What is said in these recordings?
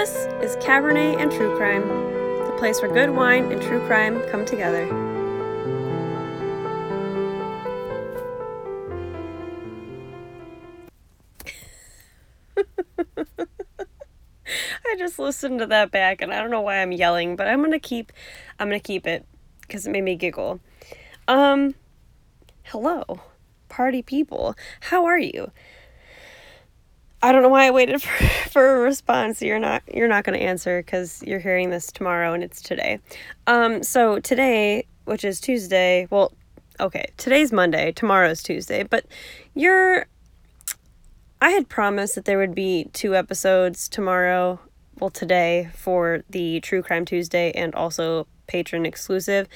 This is Cabernet and True Crime, the place where good wine and true crime come together. I just listened to that back and I don't know why I'm yelling, but I'm going to keep I'm going to keep it cuz it made me giggle. Um hello, party people. How are you? I don't know why I waited for, for a response. You're not you're not going to answer cuz you're hearing this tomorrow and it's today. Um so today, which is Tuesday, well, okay, today's Monday, tomorrow's Tuesday, but you're I had promised that there would be two episodes tomorrow, well, today for the True Crime Tuesday and also patron exclusive.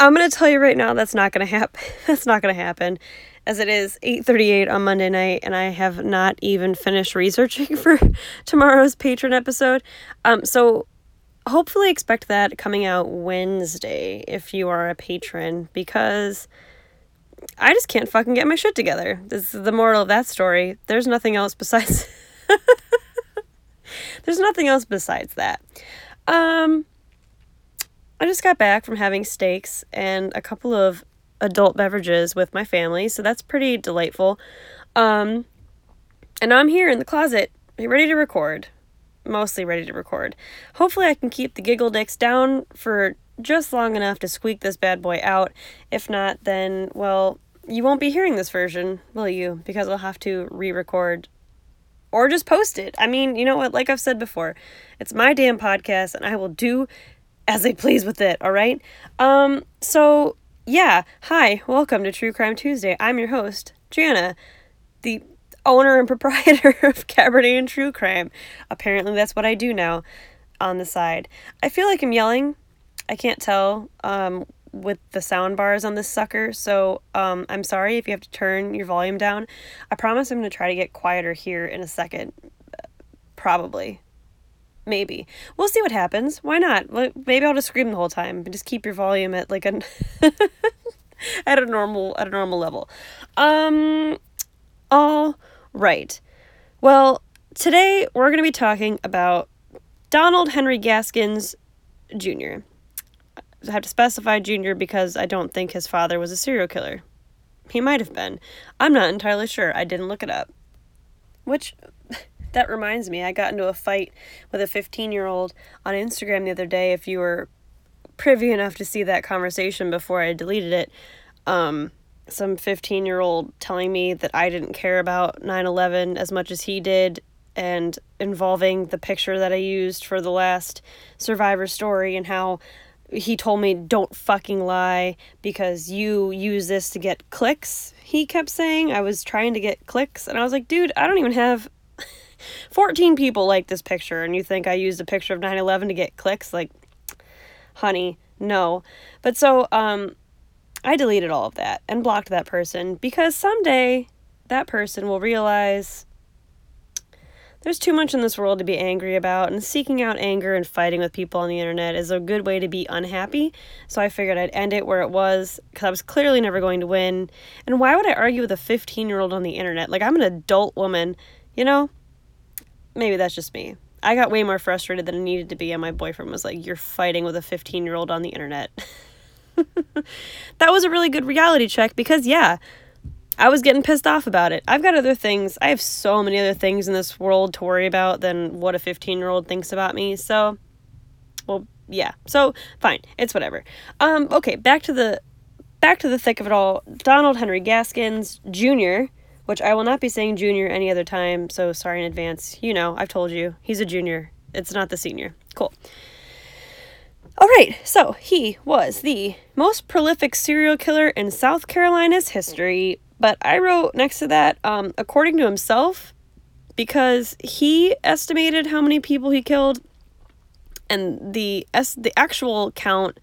I'm going to tell you right now that's not going to happen. that's not going to happen as it is 8:38 on Monday night and I have not even finished researching for tomorrow's patron episode. Um so hopefully expect that coming out Wednesday if you are a patron because I just can't fucking get my shit together. This is the moral of that story. There's nothing else besides There's nothing else besides that. Um I just got back from having steaks and a couple of adult beverages with my family, so that's pretty delightful. Um and I'm here in the closet, ready to record. Mostly ready to record. Hopefully I can keep the giggle dicks down for just long enough to squeak this bad boy out. If not, then, well, you won't be hearing this version, will you? Because I'll have to re record or just post it. I mean, you know what? Like I've said before, it's my damn podcast and I will do as I please with it, all right? Um, so yeah, hi, welcome to True Crime Tuesday. I'm your host, Jana, the owner and proprietor of Cabernet and True Crime. Apparently, that's what I do now on the side. I feel like I'm yelling. I can't tell um, with the sound bars on this sucker, so um, I'm sorry if you have to turn your volume down. I promise I'm going to try to get quieter here in a second. Probably. Maybe. We'll see what happens. Why not? Maybe I'll just scream the whole time. And just keep your volume at like an at a normal at a normal level. Um all right. Well, today we're going to be talking about Donald Henry Gaskins Jr. I have to specify Jr. because I don't think his father was a serial killer. He might have been. I'm not entirely sure. I didn't look it up. Which that reminds me, I got into a fight with a 15 year old on Instagram the other day. If you were privy enough to see that conversation before I deleted it, um, some 15 year old telling me that I didn't care about 9 11 as much as he did, and involving the picture that I used for the last survivor story and how he told me, don't fucking lie because you use this to get clicks. He kept saying I was trying to get clicks, and I was like, dude, I don't even have 14 people like this picture and you think I used a picture of 9/11 to get clicks like honey, no. But so um I deleted all of that and blocked that person because someday that person will realize there's too much in this world to be angry about, and seeking out anger and fighting with people on the internet is a good way to be unhappy. So I figured I'd end it where it was because I was clearly never going to win. And why would I argue with a 15 year old on the internet? Like, I'm an adult woman, you know? Maybe that's just me. I got way more frustrated than I needed to be, and my boyfriend was like, You're fighting with a 15 year old on the internet. that was a really good reality check because, yeah, I was getting pissed off about it. I've got other things. I have so many other things in this world to worry about than what a 15 year old thinks about me. So, well, yeah. So, fine. It's whatever. Um, okay, back to the back to the thick of it all. Donald Henry Gaskins Jr which I will not be saying junior any other time, so sorry in advance. You know, I've told you, he's a junior. It's not the senior. Cool. All right, so he was the most prolific serial killer in South Carolina's history, but I wrote next to that, um, according to himself, because he estimated how many people he killed, and the s the actual count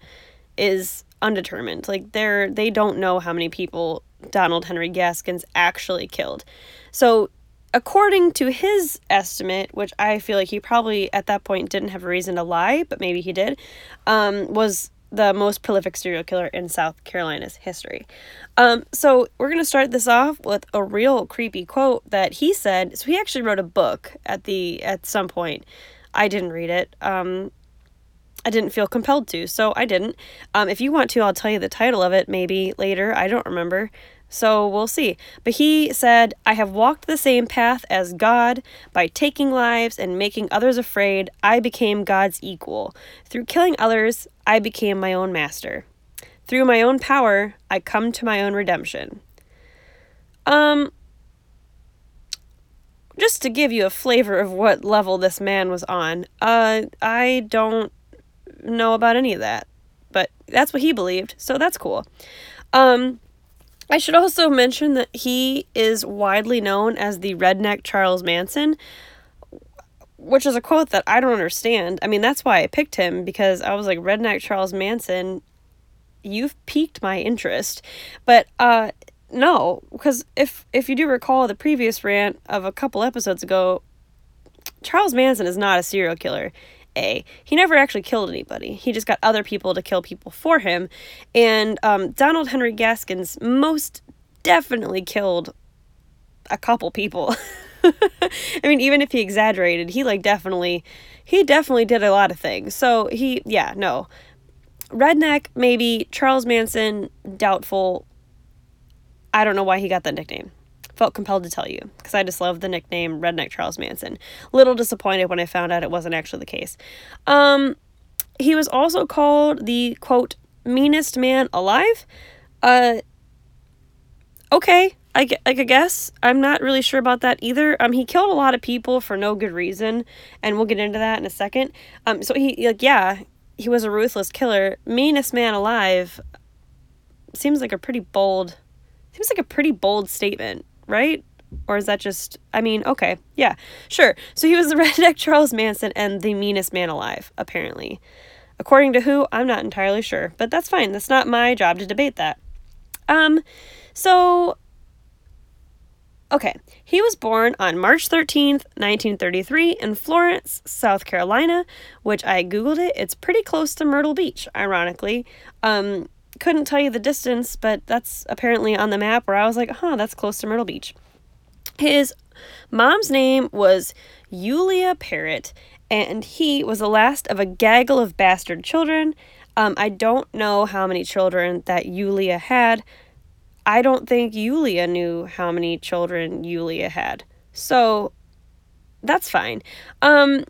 is undetermined. Like they're they don't know how many people Donald Henry Gaskins actually killed. So, according to his estimate, which I feel like he probably at that point didn't have a reason to lie, but maybe he did, um, was the most prolific serial killer in South Carolina's history. Um, so we're gonna start this off with a real creepy quote that he said. So he actually wrote a book at the at some point. I didn't read it. Um, I didn't feel compelled to, so I didn't. Um, if you want to, I'll tell you the title of it maybe later. I don't remember. So we'll see. But he said, I have walked the same path as God. By taking lives and making others afraid, I became God's equal. Through killing others, I became my own master. Through my own power, I come to my own redemption. Um, just to give you a flavor of what level this man was on, uh, I don't know about any of that, but that's what he believed, so that's cool. Um, I should also mention that he is widely known as the redneck Charles Manson, which is a quote that I don't understand. I mean, that's why I picked him because I was like, redneck Charles Manson, you've piqued my interest. But uh, no, because if if you do recall the previous rant of a couple episodes ago, Charles Manson is not a serial killer. A. He never actually killed anybody. He just got other people to kill people for him. And um, Donald Henry Gaskins most definitely killed a couple people. I mean, even if he exaggerated, he like definitely, he definitely did a lot of things. So he, yeah, no. Redneck, maybe. Charles Manson, doubtful. I don't know why he got that nickname felt compelled to tell you because I just love the nickname Redneck Charles Manson. Little disappointed when I found out it wasn't actually the case. Um, he was also called the quote meanest man alive. Uh, okay, I, I guess I'm not really sure about that either. Um, he killed a lot of people for no good reason, and we'll get into that in a second. Um, so he like yeah, he was a ruthless killer. Meanest man alive seems like a pretty bold seems like a pretty bold statement right? Or is that just, I mean, okay, yeah, sure. So he was the redneck Charles Manson and the meanest man alive, apparently. According to who, I'm not entirely sure, but that's fine. That's not my job to debate that. Um, so, okay, he was born on March 13th, 1933, in Florence, South Carolina, which I Googled it. It's pretty close to Myrtle Beach, ironically. Um, couldn't tell you the distance, but that's apparently on the map where I was like, huh, that's close to Myrtle Beach. His mom's name was Eulea Parrott, and he was the last of a gaggle of bastard children. Um, I don't know how many children that Eulea had. I don't think Eulea knew how many children Eulea had. So that's fine. Um,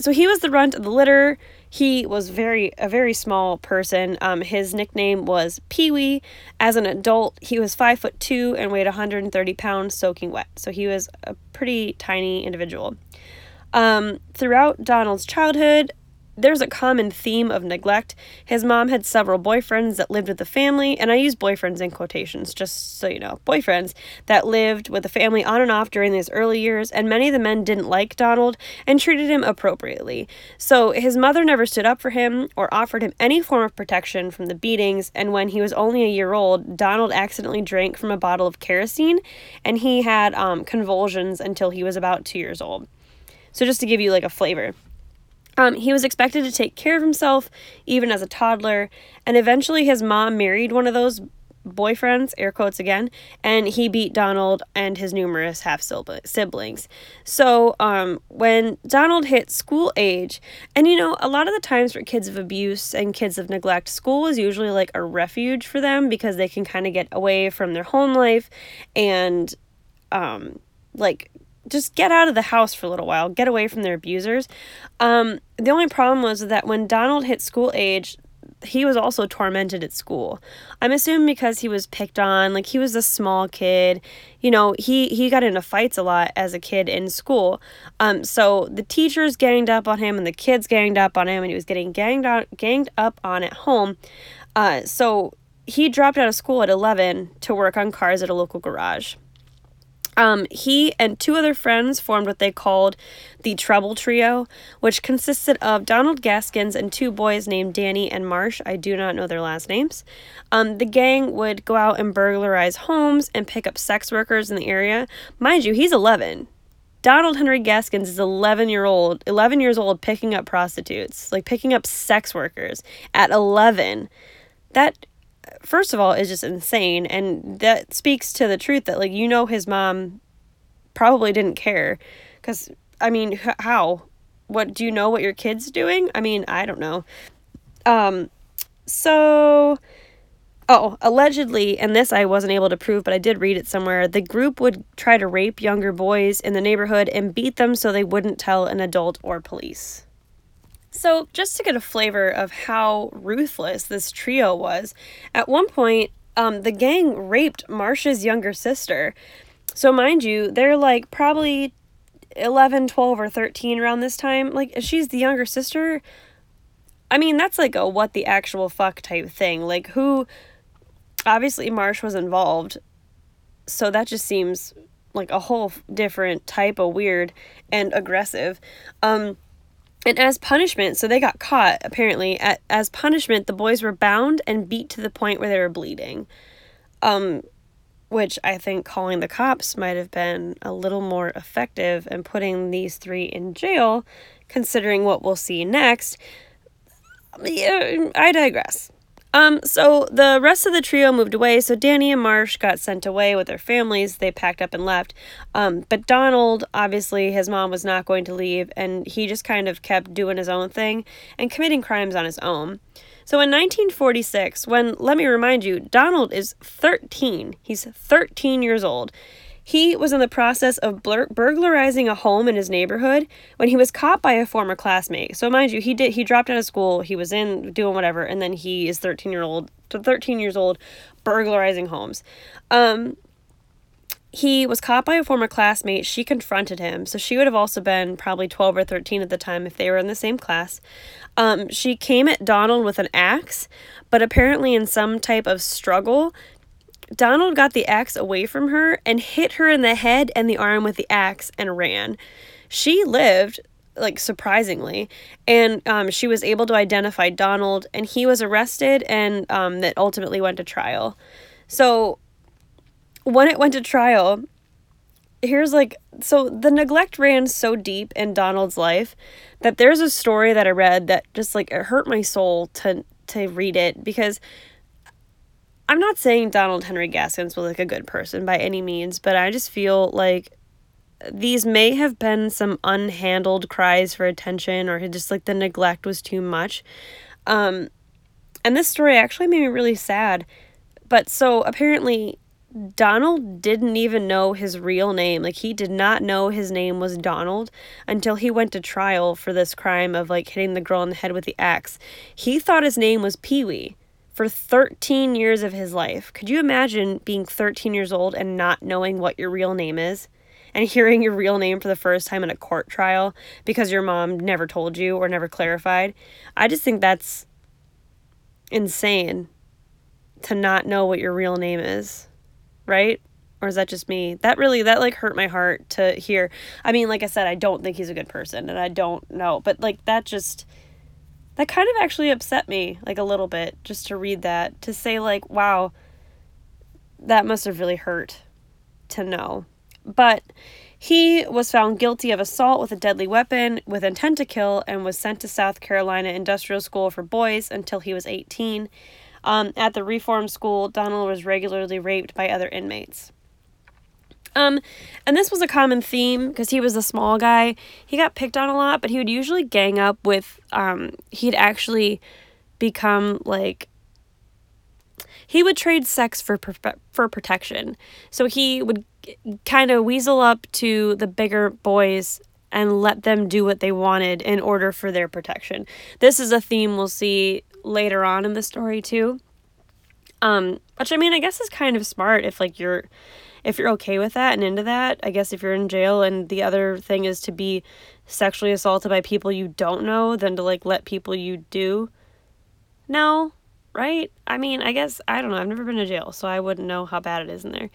so he was the runt of the litter. He was very a very small person. Um, his nickname was Pee Wee. As an adult, he was five foot two and weighed 130 pounds, soaking wet. So he was a pretty tiny individual. Um, throughout Donald's childhood, there's a common theme of neglect. His mom had several boyfriends that lived with the family, and I use boyfriends in quotations just so you know, boyfriends that lived with the family on and off during these early years, and many of the men didn't like Donald and treated him appropriately. So his mother never stood up for him or offered him any form of protection from the beatings, and when he was only a year old, Donald accidentally drank from a bottle of kerosene, and he had um, convulsions until he was about two years old. So just to give you like a flavor. Um, he was expected to take care of himself even as a toddler, and eventually his mom married one of those boyfriends, air quotes again, and he beat Donald and his numerous half siblings. So, um, when Donald hit school age, and you know, a lot of the times for kids of abuse and kids of neglect, school is usually like a refuge for them because they can kind of get away from their home life and, um, like just get out of the house for a little while, get away from their abusers. Um, the only problem was that when Donald hit school age, he was also tormented at school. I'm assuming because he was picked on, like he was a small kid. You know, he he got into fights a lot as a kid in school. Um, so the teachers ganged up on him, and the kids ganged up on him, and he was getting ganged out, ganged up on at home. Uh, so he dropped out of school at 11 to work on cars at a local garage. Um, he and two other friends formed what they called the Trouble Trio, which consisted of Donald Gaskins and two boys named Danny and Marsh. I do not know their last names. Um, the gang would go out and burglarize homes and pick up sex workers in the area. Mind you, he's 11. Donald Henry Gaskins is 11 year old, 11 years old, picking up prostitutes, like picking up sex workers at 11. That, first of all, is just insane, and that speaks to the truth that like you know his mom probably didn't care, because I mean, how? What do you know what your kid's doing? I mean, I don't know. Um, so Oh, allegedly, and this I wasn't able to prove, but I did read it somewhere. The group would try to rape younger boys in the neighborhood and beat them so they wouldn't tell an adult or police. So, just to get a flavor of how ruthless this trio was, at one point, um, the gang raped Marsha's younger sister. So, mind you, they're like probably 11, 12, or 13 around this time. Like, she's the younger sister. I mean, that's like a what the actual fuck type thing. Like, who obviously Marsh was involved. So that just seems like a whole different type of weird and aggressive. Um, and as punishment, so they got caught apparently. At, as punishment, the boys were bound and beat to the point where they were bleeding. Um, which I think calling the cops might have been a little more effective and putting these three in jail, considering what we'll see next. I digress. Um, so the rest of the trio moved away. So Danny and Marsh got sent away with their families. They packed up and left. Um, but Donald, obviously, his mom was not going to leave, and he just kind of kept doing his own thing and committing crimes on his own. So in 1946, when, let me remind you, Donald is 13, he's 13 years old. He was in the process of blur- burglarizing a home in his neighborhood when he was caught by a former classmate. So mind you, he did he dropped out of school, he was in doing whatever, and then he is 13 year old 13 years old burglarizing homes. Um he was caught by a former classmate. She confronted him. So she would have also been probably 12 or 13 at the time if they were in the same class. Um, she came at Donald with an axe, but apparently, in some type of struggle, Donald got the axe away from her and hit her in the head and the arm with the axe and ran. She lived, like surprisingly, and um, she was able to identify Donald, and he was arrested, and um, that ultimately went to trial. So, when it went to trial, here's like so the neglect ran so deep in Donald's life that there's a story that I read that just like it hurt my soul to to read it because I'm not saying Donald Henry Gaskins was like a good person by any means, but I just feel like these may have been some unhandled cries for attention or just like the neglect was too much. Um, and this story actually made me really sad. But so apparently, Donald didn't even know his real name. Like, he did not know his name was Donald until he went to trial for this crime of like hitting the girl in the head with the axe. He thought his name was Pee Wee for 13 years of his life. Could you imagine being 13 years old and not knowing what your real name is? And hearing your real name for the first time in a court trial because your mom never told you or never clarified? I just think that's insane to not know what your real name is, right? Or is that just me? That really, that like hurt my heart to hear. I mean, like I said, I don't think he's a good person and I don't know, but like that just that kind of actually upset me like a little bit just to read that to say like wow that must have really hurt to know but he was found guilty of assault with a deadly weapon with intent to kill and was sent to South Carolina Industrial School for Boys until he was 18. Um, at the reform school, Donald was regularly raped by other inmates. Um, and this was a common theme because he was a small guy. He got picked on a lot, but he would usually gang up with, um, he'd actually become like, he would trade sex for for protection. So he would kind of weasel up to the bigger boys and let them do what they wanted in order for their protection. This is a theme we'll see later on in the story too. Um, which I mean, I guess is kind of smart if like you're if you're okay with that and into that, I guess if you're in jail and the other thing is to be sexually assaulted by people you don't know than to like let people you do know, right? I mean, I guess I don't know. I've never been to jail, so I wouldn't know how bad it is in there.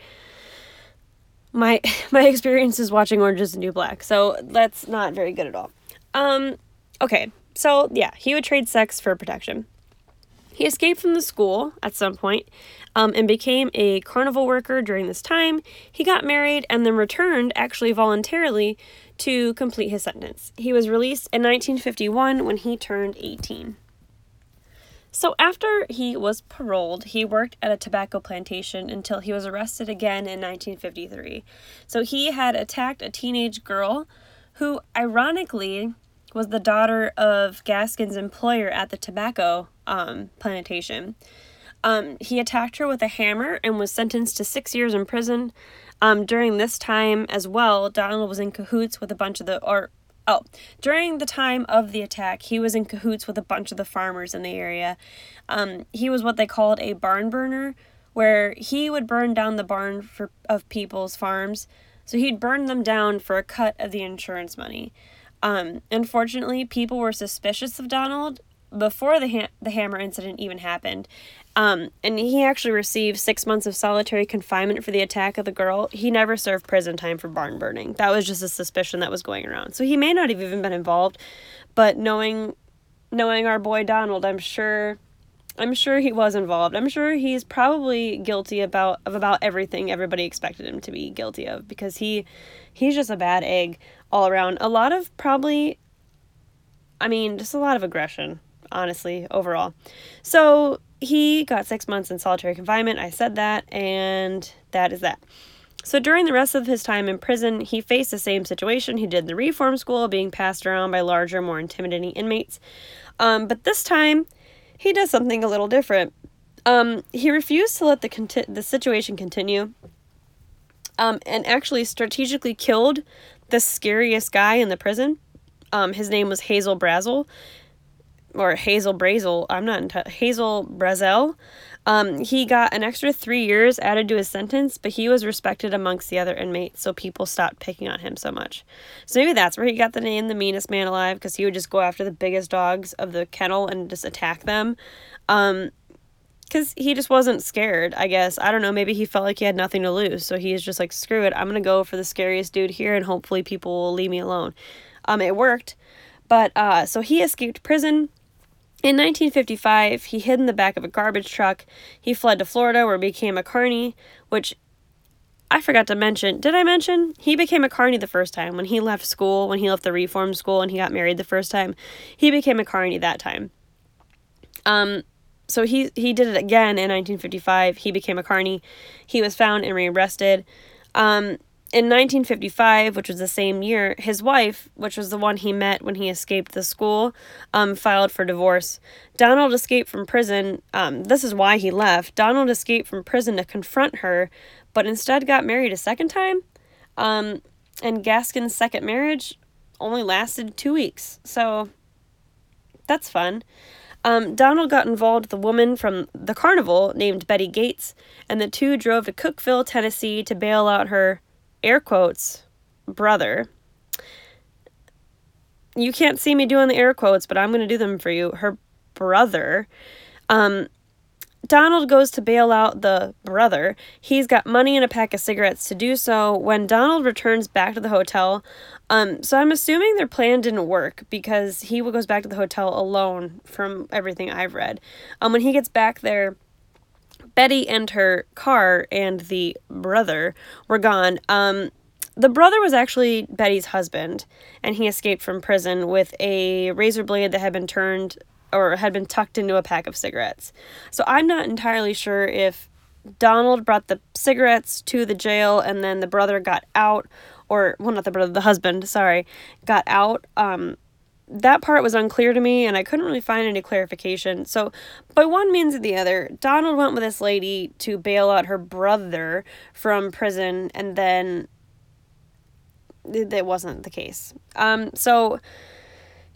My my experience is watching Orange is the New Black, so that's not very good at all. Um okay. So, yeah, he would trade sex for protection. He escaped from the school at some point, um, and became a carnival worker during this time. He got married and then returned, actually voluntarily, to complete his sentence. He was released in 1951 when he turned 18. So, after he was paroled, he worked at a tobacco plantation until he was arrested again in 1953. So, he had attacked a teenage girl who, ironically, was the daughter of Gaskin's employer at the tobacco um, plantation. Um, he attacked her with a hammer and was sentenced to six years in prison. Um, during this time as well, Donald was in cahoots with a bunch of the, or, oh, during the time of the attack, he was in cahoots with a bunch of the farmers in the area. Um, he was what they called a barn burner, where he would burn down the barn for, of people's farms. So he'd burn them down for a cut of the insurance money. Um, unfortunately, people were suspicious of Donald before the ha- the hammer incident even happened. Um, and he actually received six months of solitary confinement for the attack of the girl. He never served prison time for barn burning. That was just a suspicion that was going around. So he may not have even been involved, but knowing knowing our boy Donald, I'm sure I'm sure he was involved. I'm sure he's probably guilty about of about everything everybody expected him to be guilty of because he he's just a bad egg all around. A lot of probably I mean, just a lot of aggression honestly, overall. So he got six months in solitary confinement. I said that, and that is that. So during the rest of his time in prison, he faced the same situation he did in the reform school, being passed around by larger, more intimidating inmates. Um, but this time, he does something a little different. Um, he refused to let the conti- the situation continue, um, and actually strategically killed the scariest guy in the prison. Um, his name was Hazel Brazell, or Hazel Brazell, I'm not in Hazel Brazell. Um, he got an extra three years added to his sentence, but he was respected amongst the other inmates, so people stopped picking on him so much. So maybe that's where he got the name the meanest man alive, because he would just go after the biggest dogs of the kennel and just attack them. Um, because he just wasn't scared, I guess. I don't know, maybe he felt like he had nothing to lose, so he's just like, screw it, I'm gonna go for the scariest dude here, and hopefully people will leave me alone. Um, it worked. But, uh, so he escaped prison in 1955, he hid in the back of a garbage truck. He fled to Florida, where he became a carny, which I forgot to mention. Did I mention? He became a carny the first time when he left school, when he left the reform school and he got married the first time. He became a carny that time. Um, so he he did it again in 1955. He became a carny. He was found and rearrested. Um, in 1955, which was the same year, his wife, which was the one he met when he escaped the school, um, filed for divorce. Donald escaped from prison. Um, this is why he left. Donald escaped from prison to confront her, but instead got married a second time. Um, and Gaskin's second marriage only lasted two weeks. So that's fun. Um, Donald got involved with a woman from the carnival named Betty Gates, and the two drove to Cookeville, Tennessee to bail out her air quotes, brother. You can't see me doing the air quotes, but I'm going to do them for you. Her brother. Um, Donald goes to bail out the brother. He's got money and a pack of cigarettes to do so. When Donald returns back to the hotel, um, so I'm assuming their plan didn't work because he goes back to the hotel alone from everything I've read. Um, when he gets back there, Betty and her car and the brother were gone. Um, the brother was actually Betty's husband, and he escaped from prison with a razor blade that had been turned or had been tucked into a pack of cigarettes. So I'm not entirely sure if Donald brought the cigarettes to the jail and then the brother got out, or, well, not the brother, the husband, sorry, got out. Um, that part was unclear to me and I couldn't really find any clarification. So, by one means or the other, Donald went with this lady to bail out her brother from prison and then that wasn't the case. Um, so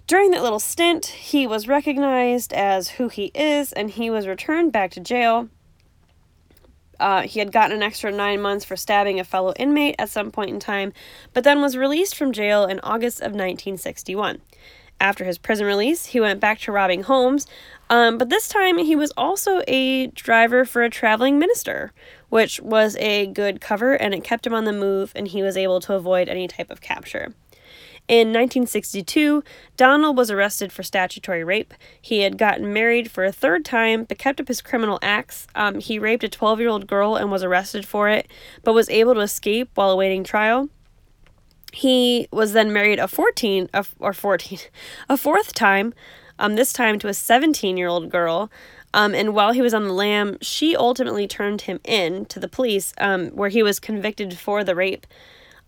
during that little stint, he was recognized as who he is and he was returned back to jail. Uh, he had gotten an extra nine months for stabbing a fellow inmate at some point in time, but then was released from jail in August of 1961. After his prison release, he went back to robbing homes, um, but this time he was also a driver for a traveling minister, which was a good cover and it kept him on the move and he was able to avoid any type of capture. In 1962, Donald was arrested for statutory rape. He had gotten married for a third time, but kept up his criminal acts. Um, he raped a 12 year old girl and was arrested for it, but was able to escape while awaiting trial. He was then married a 14, a, or 14, a fourth time, um, this time to a 17 year old girl. Um, and while he was on the lam, she ultimately turned him in to the police, um, where he was convicted for the rape.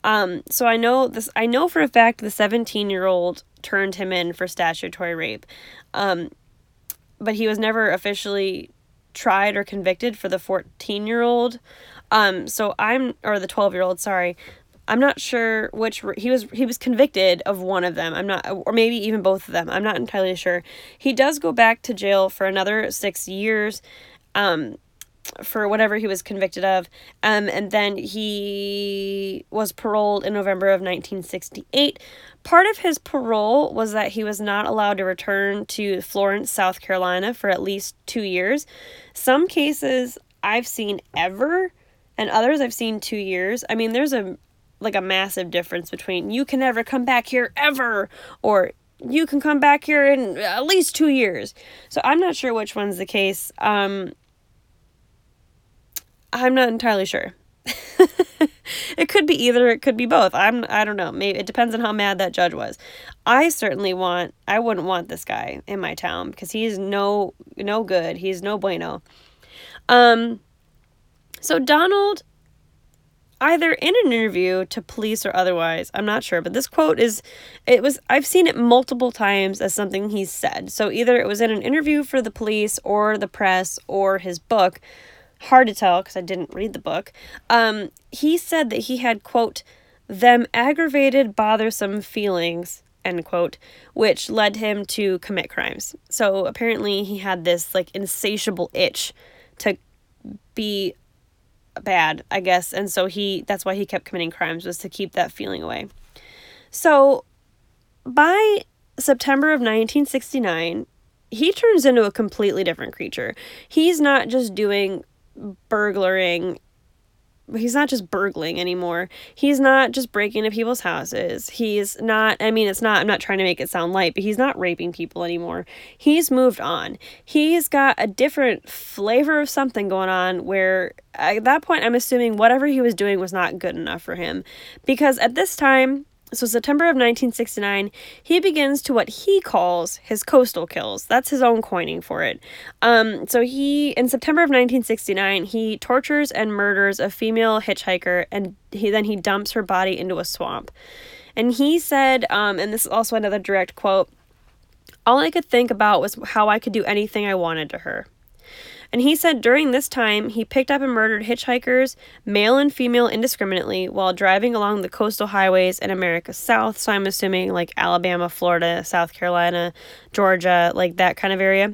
Um, so I know this. I know for a fact the 17 year old turned him in for statutory rape, um, but he was never officially tried or convicted for the 14 year old. Um, so I'm or the 12 year old. Sorry, I'm not sure which he was he was convicted of one of them. I'm not or maybe even both of them. I'm not entirely sure. He does go back to jail for another 6 years um for whatever he was convicted of. Um and then he was paroled in November of 1968. Part of his parole was that he was not allowed to return to Florence, South Carolina for at least 2 years. Some cases I've seen ever and others I've seen 2 years. I mean, there's a like a massive difference between you can never come back here ever or you can come back here in at least two years. So I'm not sure which one's the case. Um, I'm not entirely sure. it could be either. It could be both. I'm. I don't know. Maybe it depends on how mad that judge was. I certainly want. I wouldn't want this guy in my town because he's no no good. He's no bueno. Um. So Donald either in an interview to police or otherwise i'm not sure but this quote is it was i've seen it multiple times as something he's said. So either it was in an interview for the police or the press or his book hard to tell because i didn't read the book um, he said that he had quote them aggravated bothersome feelings end quote which led him to commit crimes. So apparently he had this like insatiable itch to be bad, I guess. And so he that's why he kept committing crimes was to keep that feeling away. So by September of 1969, he turns into a completely different creature. He's not just doing burglaring he's not just burgling anymore. He's not just breaking into people's houses. He's not, I mean, it's not, I'm not trying to make it sound light, but he's not raping people anymore. He's moved on. He's got a different flavor of something going on where at that point, I'm assuming whatever he was doing was not good enough for him. Because at this time, so, September of 1969, he begins to what he calls his coastal kills. That's his own coining for it. Um, so, he, in September of 1969, he tortures and murders a female hitchhiker and he then he dumps her body into a swamp. And he said, um, and this is also another direct quote all I could think about was how I could do anything I wanted to her. And he said during this time, he picked up and murdered hitchhikers, male and female indiscriminately, while driving along the coastal highways in America's South. So I'm assuming like Alabama, Florida, South Carolina, Georgia, like that kind of area.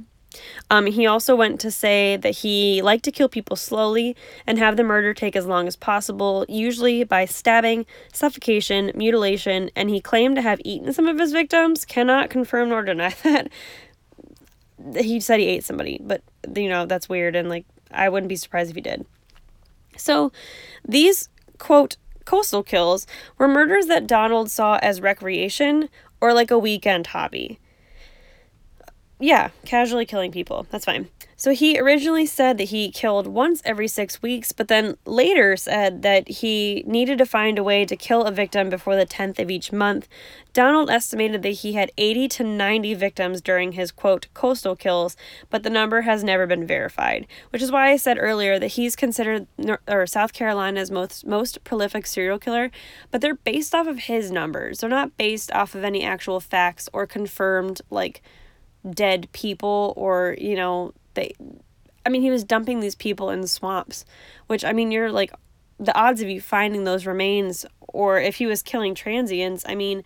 Um, he also went to say that he liked to kill people slowly and have the murder take as long as possible, usually by stabbing, suffocation, mutilation, and he claimed to have eaten some of his victims. Cannot confirm nor deny that he said he ate somebody, but you know, that's weird and like I wouldn't be surprised if he did. So, these quote coastal kills were murders that Donald saw as recreation or like a weekend hobby. Yeah, casually killing people. That's fine. So he originally said that he killed once every six weeks, but then later said that he needed to find a way to kill a victim before the 10th of each month. Donald estimated that he had 80 to 90 victims during his quote coastal kills, but the number has never been verified, which is why I said earlier that he's considered or South Carolina's most most prolific serial killer, but they're based off of his numbers. They're not based off of any actual facts or confirmed like dead people or, you know, they I mean, he was dumping these people in swamps, which I mean, you're like the odds of you finding those remains or if he was killing transients, I mean,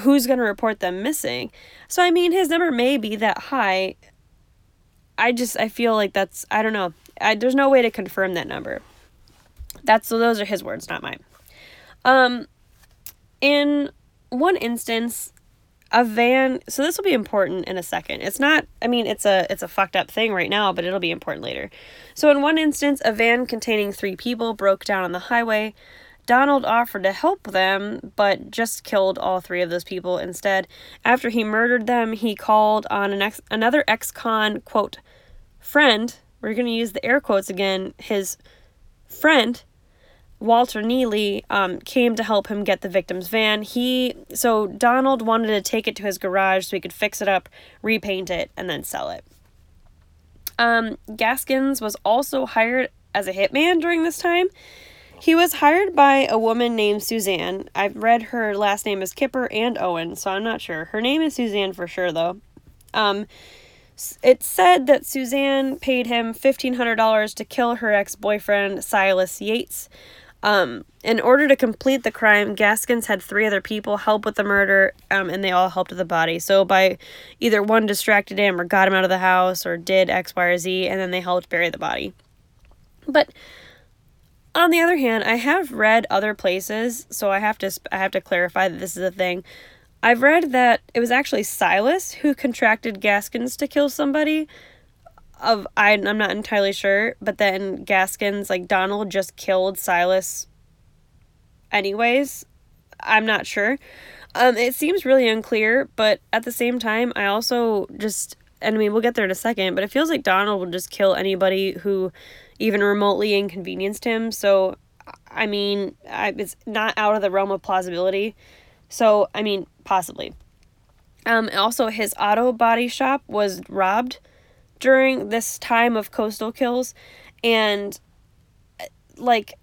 who's going to report them missing? So I mean, his number may be that high. I just I feel like that's I don't know. I, there's no way to confirm that number. That's so those are his words, not mine. Um in one instance, a van so this will be important in a second it's not i mean it's a it's a fucked up thing right now but it'll be important later so in one instance a van containing three people broke down on the highway Donald offered to help them, but just killed all three of those people instead. After he murdered them, he called on an ex- another ex con, quote, friend. We're going to use the air quotes again. His friend, Walter Neely, um, came to help him get the victim's van. He so Donald wanted to take it to his garage so he could fix it up, repaint it, and then sell it. Um, Gaskins was also hired as a hitman during this time. He was hired by a woman named Suzanne. I've read her last name is Kipper and Owen, so I'm not sure. Her name is Suzanne for sure, though. Um, it said that Suzanne paid him $1,500 to kill her ex boyfriend, Silas Yates. Um, in order to complete the crime, Gaskins had three other people help with the murder, um, and they all helped with the body. So, by either one distracted him or got him out of the house or did X, Y, or Z, and then they helped bury the body. But on the other hand, I have read other places, so I have to I have to clarify that this is a thing. I've read that it was actually Silas who contracted Gaskins to kill somebody. Of I I'm not entirely sure, but then Gaskins like Donald just killed Silas anyways. I'm not sure. Um it seems really unclear, but at the same time, I also just and I mean we'll get there in a second, but it feels like Donald will just kill anybody who even remotely inconvenienced him. So, I mean, I, it's not out of the realm of plausibility. So, I mean, possibly. Um, also, his auto body shop was robbed during this time of coastal kills, and like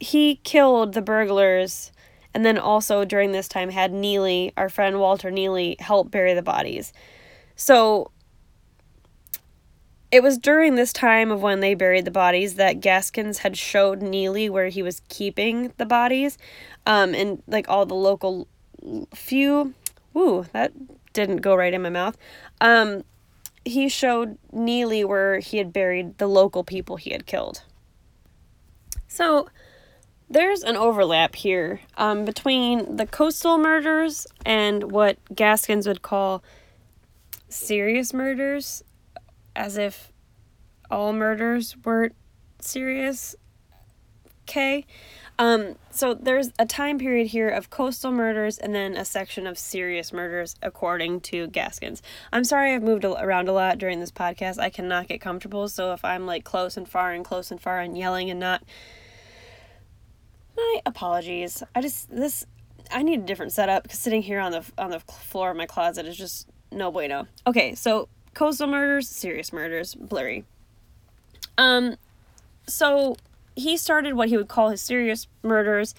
he killed the burglars, and then also during this time had Neely, our friend Walter Neely, help bury the bodies. So it was during this time of when they buried the bodies that Gaskins had showed Neely where he was keeping the bodies, um, and like all the local few. Woo, that didn't go right in my mouth. Um, he showed Neely where he had buried the local people he had killed. So there's an overlap here um, between the coastal murders and what Gaskins would call serious murders as if all murders were serious. Okay. Um, so there's a time period here of coastal murders and then a section of serious murders according to Gaskins. I'm sorry I've moved around a lot during this podcast. I cannot get comfortable, so if I'm like close and far and close and far and yelling and not my apologies. I just this I need a different setup because sitting here on the on the floor of my closet is just no bueno. Okay, so coastal murders, serious murders, blurry. Um, so he started what he would call his serious murders.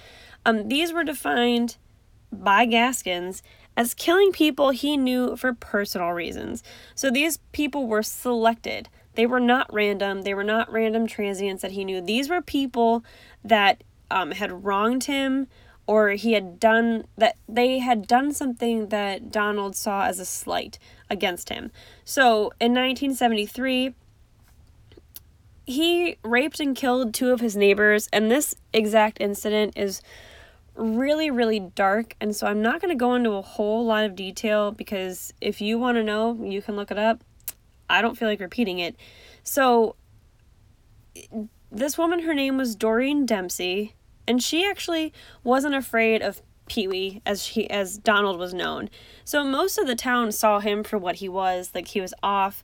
Um, these were defined by Gaskins as killing people he knew for personal reasons. So these people were selected. They were not random. They were not random transients that he knew. These were people that um, had wronged him or he had done that they had done something that Donald saw as a slight against him. So in 1973, he raped and killed two of his neighbors, and this exact incident is really, really dark. And so I'm not going to go into a whole lot of detail because if you want to know, you can look it up. I don't feel like repeating it. So, this woman, her name was Doreen Dempsey and she actually wasn't afraid of Pee Wee as he as Donald was known. So most of the town saw him for what he was, like he was off,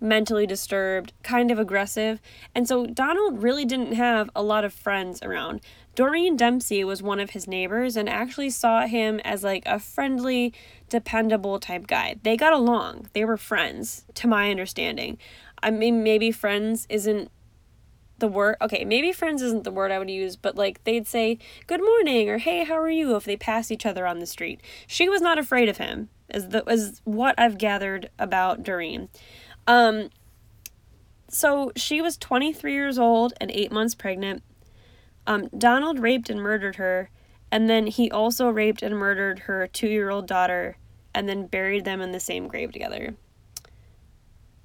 mentally disturbed, kind of aggressive, and so Donald really didn't have a lot of friends around. Doreen Dempsey was one of his neighbors and actually saw him as like a friendly, dependable type guy. They got along. They were friends, to my understanding. I mean, maybe friends isn't the word okay maybe friends isn't the word i would use but like they'd say good morning or hey how are you if they pass each other on the street she was not afraid of him as the as what i've gathered about doreen um so she was 23 years old and 8 months pregnant um donald raped and murdered her and then he also raped and murdered her 2-year-old daughter and then buried them in the same grave together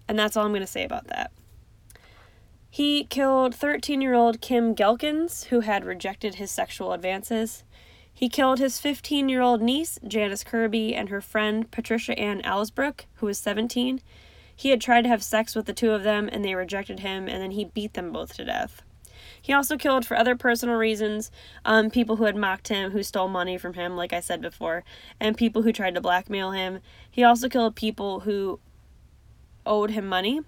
and that's all i'm going to say about that he killed 13 year old Kim Ghelkins, who had rejected his sexual advances. He killed his 15 year old niece, Janice Kirby, and her friend, Patricia Ann Alsbrook, who was 17. He had tried to have sex with the two of them, and they rejected him, and then he beat them both to death. He also killed for other personal reasons, um, people who had mocked him, who stole money from him, like I said before, and people who tried to blackmail him. He also killed people who owed him money.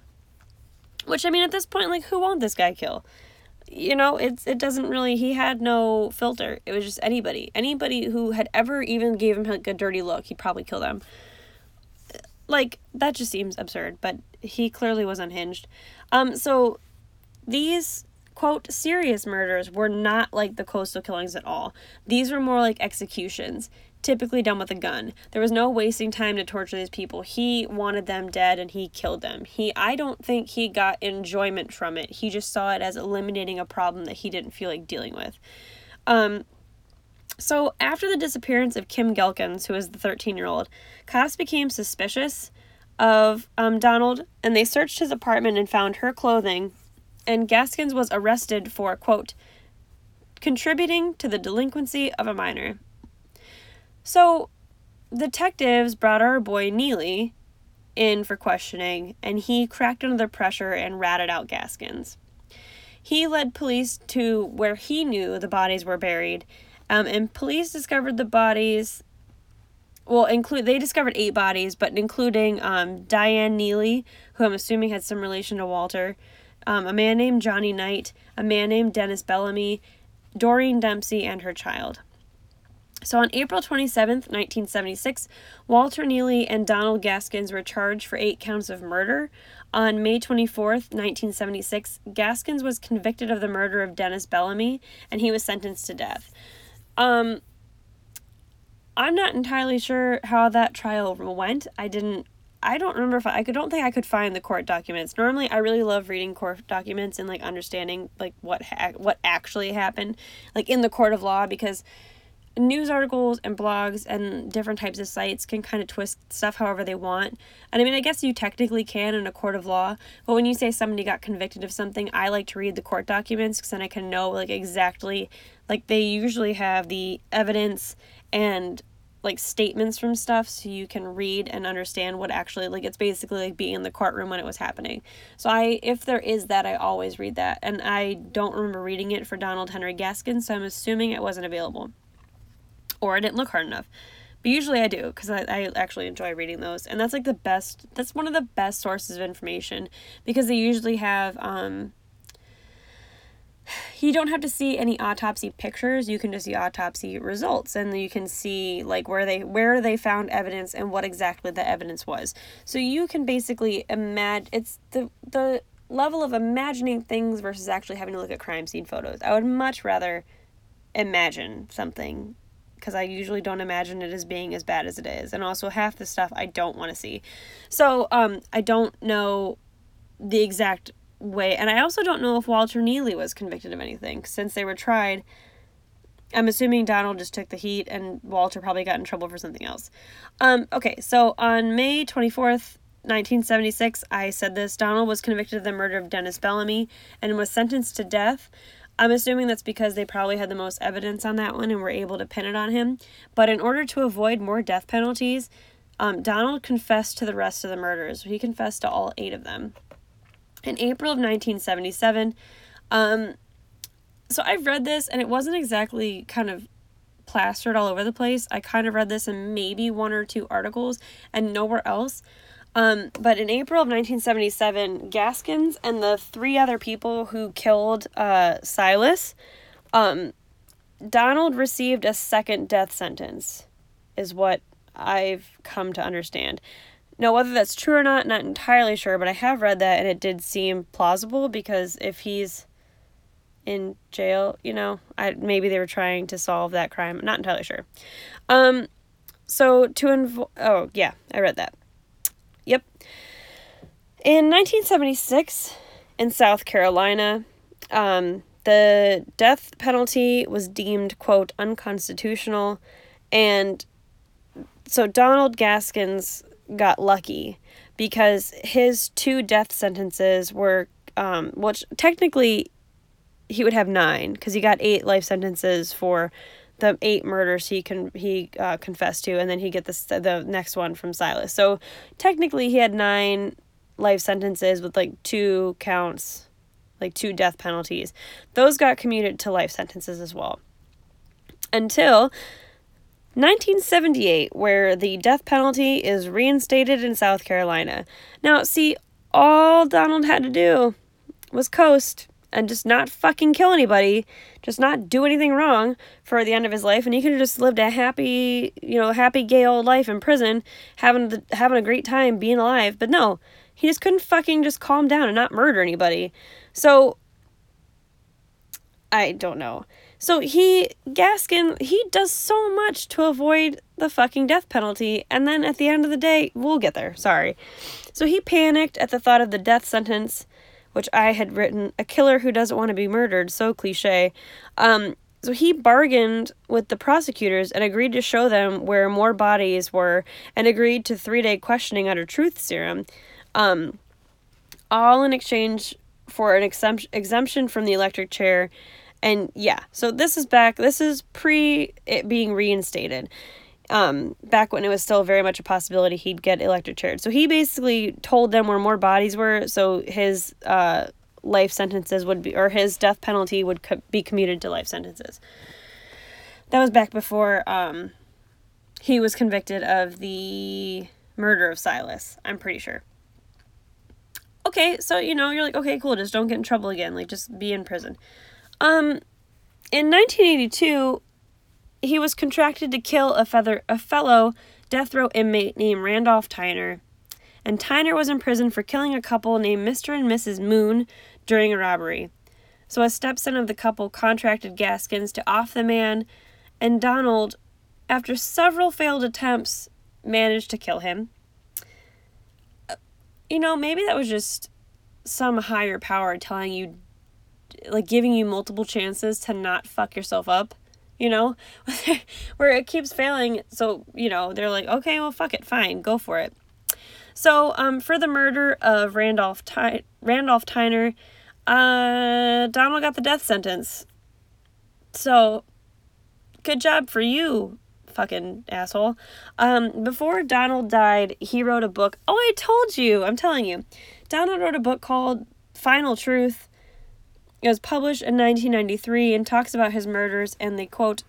Which I mean, at this point, like, who won't this guy kill? You know, it's it doesn't really. He had no filter. It was just anybody, anybody who had ever even gave him like a dirty look, he'd probably kill them. Like that just seems absurd, but he clearly was unhinged. Um, so these quote serious murders were not like the coastal killings at all. These were more like executions typically done with a gun. There was no wasting time to torture these people. He wanted them dead and he killed them. He I don't think he got enjoyment from it. He just saw it as eliminating a problem that he didn't feel like dealing with. Um so after the disappearance of Kim Ghelkins, who was the 13-year-old, cops became suspicious of um, Donald and they searched his apartment and found her clothing and Gaskins was arrested for quote contributing to the delinquency of a minor so, detectives brought our boy Neely in for questioning, and he cracked under the pressure and ratted out Gaskins. He led police to where he knew the bodies were buried, um, and police discovered the bodies. Well, include they discovered eight bodies, but including um, Diane Neely, who I'm assuming had some relation to Walter, um, a man named Johnny Knight, a man named Dennis Bellamy, Doreen Dempsey, and her child. So on April 27, 1976, Walter Neely and Donald Gaskins were charged for eight counts of murder. On May 24, 1976, Gaskins was convicted of the murder of Dennis Bellamy and he was sentenced to death. Um, I'm not entirely sure how that trial went. I didn't I don't remember if I, I could don't think I could find the court documents. Normally, I really love reading court documents and like understanding like what ha- what actually happened, like in the court of law, because news articles and blogs and different types of sites can kind of twist stuff however they want. And I mean, I guess you technically can in a court of law, but when you say somebody got convicted of something, I like to read the court documents because then I can know like exactly, like they usually have the evidence and like statements from stuff so you can read and understand what actually like it's basically like being in the courtroom when it was happening. So I if there is that I always read that and I don't remember reading it for Donald Henry Gaskin so I'm assuming it wasn't available or I didn't look hard enough. But usually I do because I, I actually enjoy reading those. And that's like the best, that's one of the best sources of information because they usually have, um, you don't have to see any autopsy pictures you can just see autopsy results and you can see like where they where they found evidence and what exactly the evidence was so you can basically imagine it's the the level of imagining things versus actually having to look at crime scene photos i would much rather imagine something because I usually don't imagine it as being as bad as it is. And also half the stuff I don't want to see. So um, I don't know the exact way. And I also don't know if Walter Neely was convicted of anything since they were tried. I'm assuming Donald just took the heat and Walter probably got in trouble for something else. Um, okay, so on May 24th, 1976, I said this Donald was convicted of the murder of Dennis Bellamy and was sentenced to death. I'm assuming that's because they probably had the most evidence on that one and were able to pin it on him. But in order to avoid more death penalties, um, Donald confessed to the rest of the murders. He confessed to all eight of them. In April of 1977, um, so I've read this and it wasn't exactly kind of plastered all over the place. I kind of read this in maybe one or two articles and nowhere else. Um, but in April of 1977, Gaskins and the three other people who killed uh, Silas, um, Donald received a second death sentence, is what I've come to understand. Now, whether that's true or not, not entirely sure, but I have read that and it did seem plausible because if he's in jail, you know, I maybe they were trying to solve that crime. not entirely sure. Um, so to invo- oh yeah, I read that. Yep. In 1976, in South Carolina, um, the death penalty was deemed, quote, unconstitutional. And so Donald Gaskins got lucky because his two death sentences were, um, which technically he would have nine because he got eight life sentences for the eight murders he can he uh, confessed to, and then he get the the next one from Silas. So technically, he had nine life sentences with like two counts like two death penalties. Those got commuted to life sentences as well. Until 1978, where the death penalty is reinstated in South Carolina. Now, see, all Donald had to do was coast and just not fucking kill anybody, just not do anything wrong for the end of his life, and he could have just lived a happy, you know, happy gay old life in prison, having the, having a great time being alive. But no, he just couldn't fucking just calm down and not murder anybody. So I don't know. So he, Gaskin, he does so much to avoid the fucking death penalty, and then at the end of the day, we'll get there, sorry. So he panicked at the thought of the death sentence, which I had written, a killer who doesn't want to be murdered, so cliche. Um, so he bargained with the prosecutors and agreed to show them where more bodies were and agreed to three day questioning under truth serum, um, all in exchange for an exemption from the electric chair and yeah, so this is back, this is pre it being reinstated. Um, back when it was still very much a possibility he'd get electric chaired. So he basically told them where more bodies were, so his uh, life sentences would be, or his death penalty would co- be commuted to life sentences. That was back before um, he was convicted of the murder of Silas, I'm pretty sure. Okay, so you know, you're like, okay, cool, just don't get in trouble again, like just be in prison. Um, in 1982, he was contracted to kill a, feather, a fellow death row inmate named Randolph Tyner. And Tyner was in prison for killing a couple named Mr. and Mrs. Moon during a robbery. So a stepson of the couple contracted Gaskins to off the man, and Donald, after several failed attempts, managed to kill him. Uh, you know, maybe that was just some higher power telling you like giving you multiple chances to not fuck yourself up you know? Where it keeps failing so you know they're like okay well fuck it fine go for it. So um for the murder of randolph Ty- randolph tyner uh donald got the death sentence. So good job for you fucking asshole. Um before donald died he wrote a book. Oh i told you i'm telling you. Donald wrote a book called final truth it was published in 1993 and talks about his murders and the quote,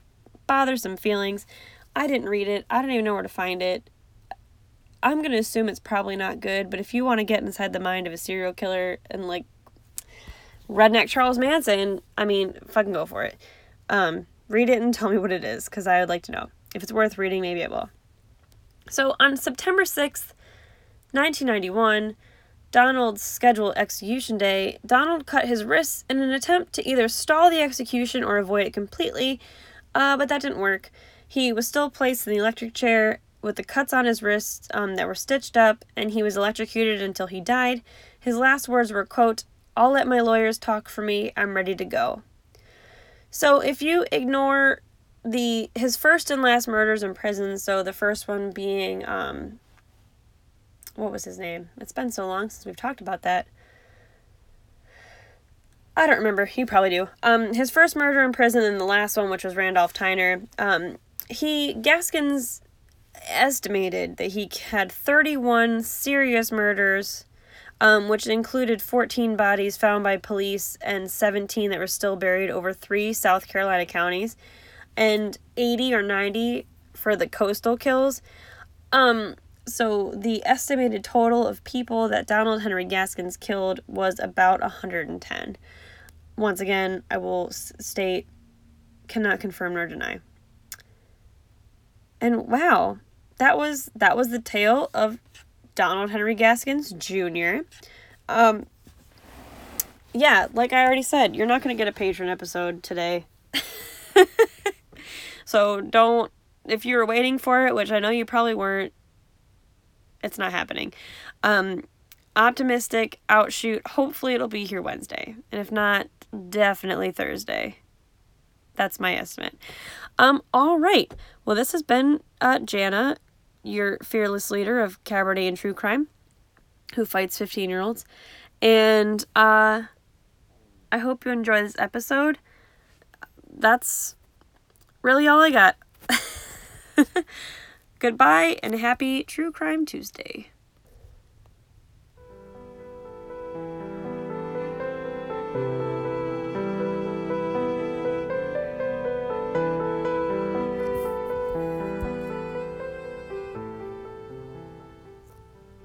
bothersome feelings. I didn't read it, I don't even know where to find it. I'm going to assume it's probably not good, but if you want to get inside the mind of a serial killer and like redneck Charles Manson, I mean, fucking go for it. Um, read it and tell me what it is because I would like to know. If it's worth reading, maybe I will. So on September 6th, 1991, Donald's scheduled execution day, Donald cut his wrists in an attempt to either stall the execution or avoid it completely, uh, but that didn't work. He was still placed in the electric chair with the cuts on his wrists um, that were stitched up, and he was electrocuted until he died. His last words were, quote, I'll let my lawyers talk for me. I'm ready to go. So if you ignore the his first and last murders in prison, so the first one being um, what was his name? It's been so long since we've talked about that. I don't remember. You probably do. Um, his first murder in prison and the last one, which was Randolph Tyner, um, he Gaskins estimated that he had 31 serious murders, um, which included 14 bodies found by police and 17 that were still buried over three South Carolina counties, and 80 or 90 for the coastal kills. Um, so the estimated total of people that Donald Henry Gaskins killed was about 110. Once again, I will state cannot confirm nor deny. And wow, that was that was the tale of Donald Henry Gaskins Jr. Um yeah, like I already said, you're not going to get a Patreon episode today. so don't if you were waiting for it, which I know you probably weren't, it's not happening. Um, optimistic, outshoot. Hopefully, it'll be here Wednesday. And if not, definitely Thursday. That's my estimate. Um, all right. Well, this has been uh, Jana, your fearless leader of Cabernet and True Crime, who fights 15 year olds. And uh, I hope you enjoy this episode. That's really all I got. Goodbye and happy True Crime Tuesday.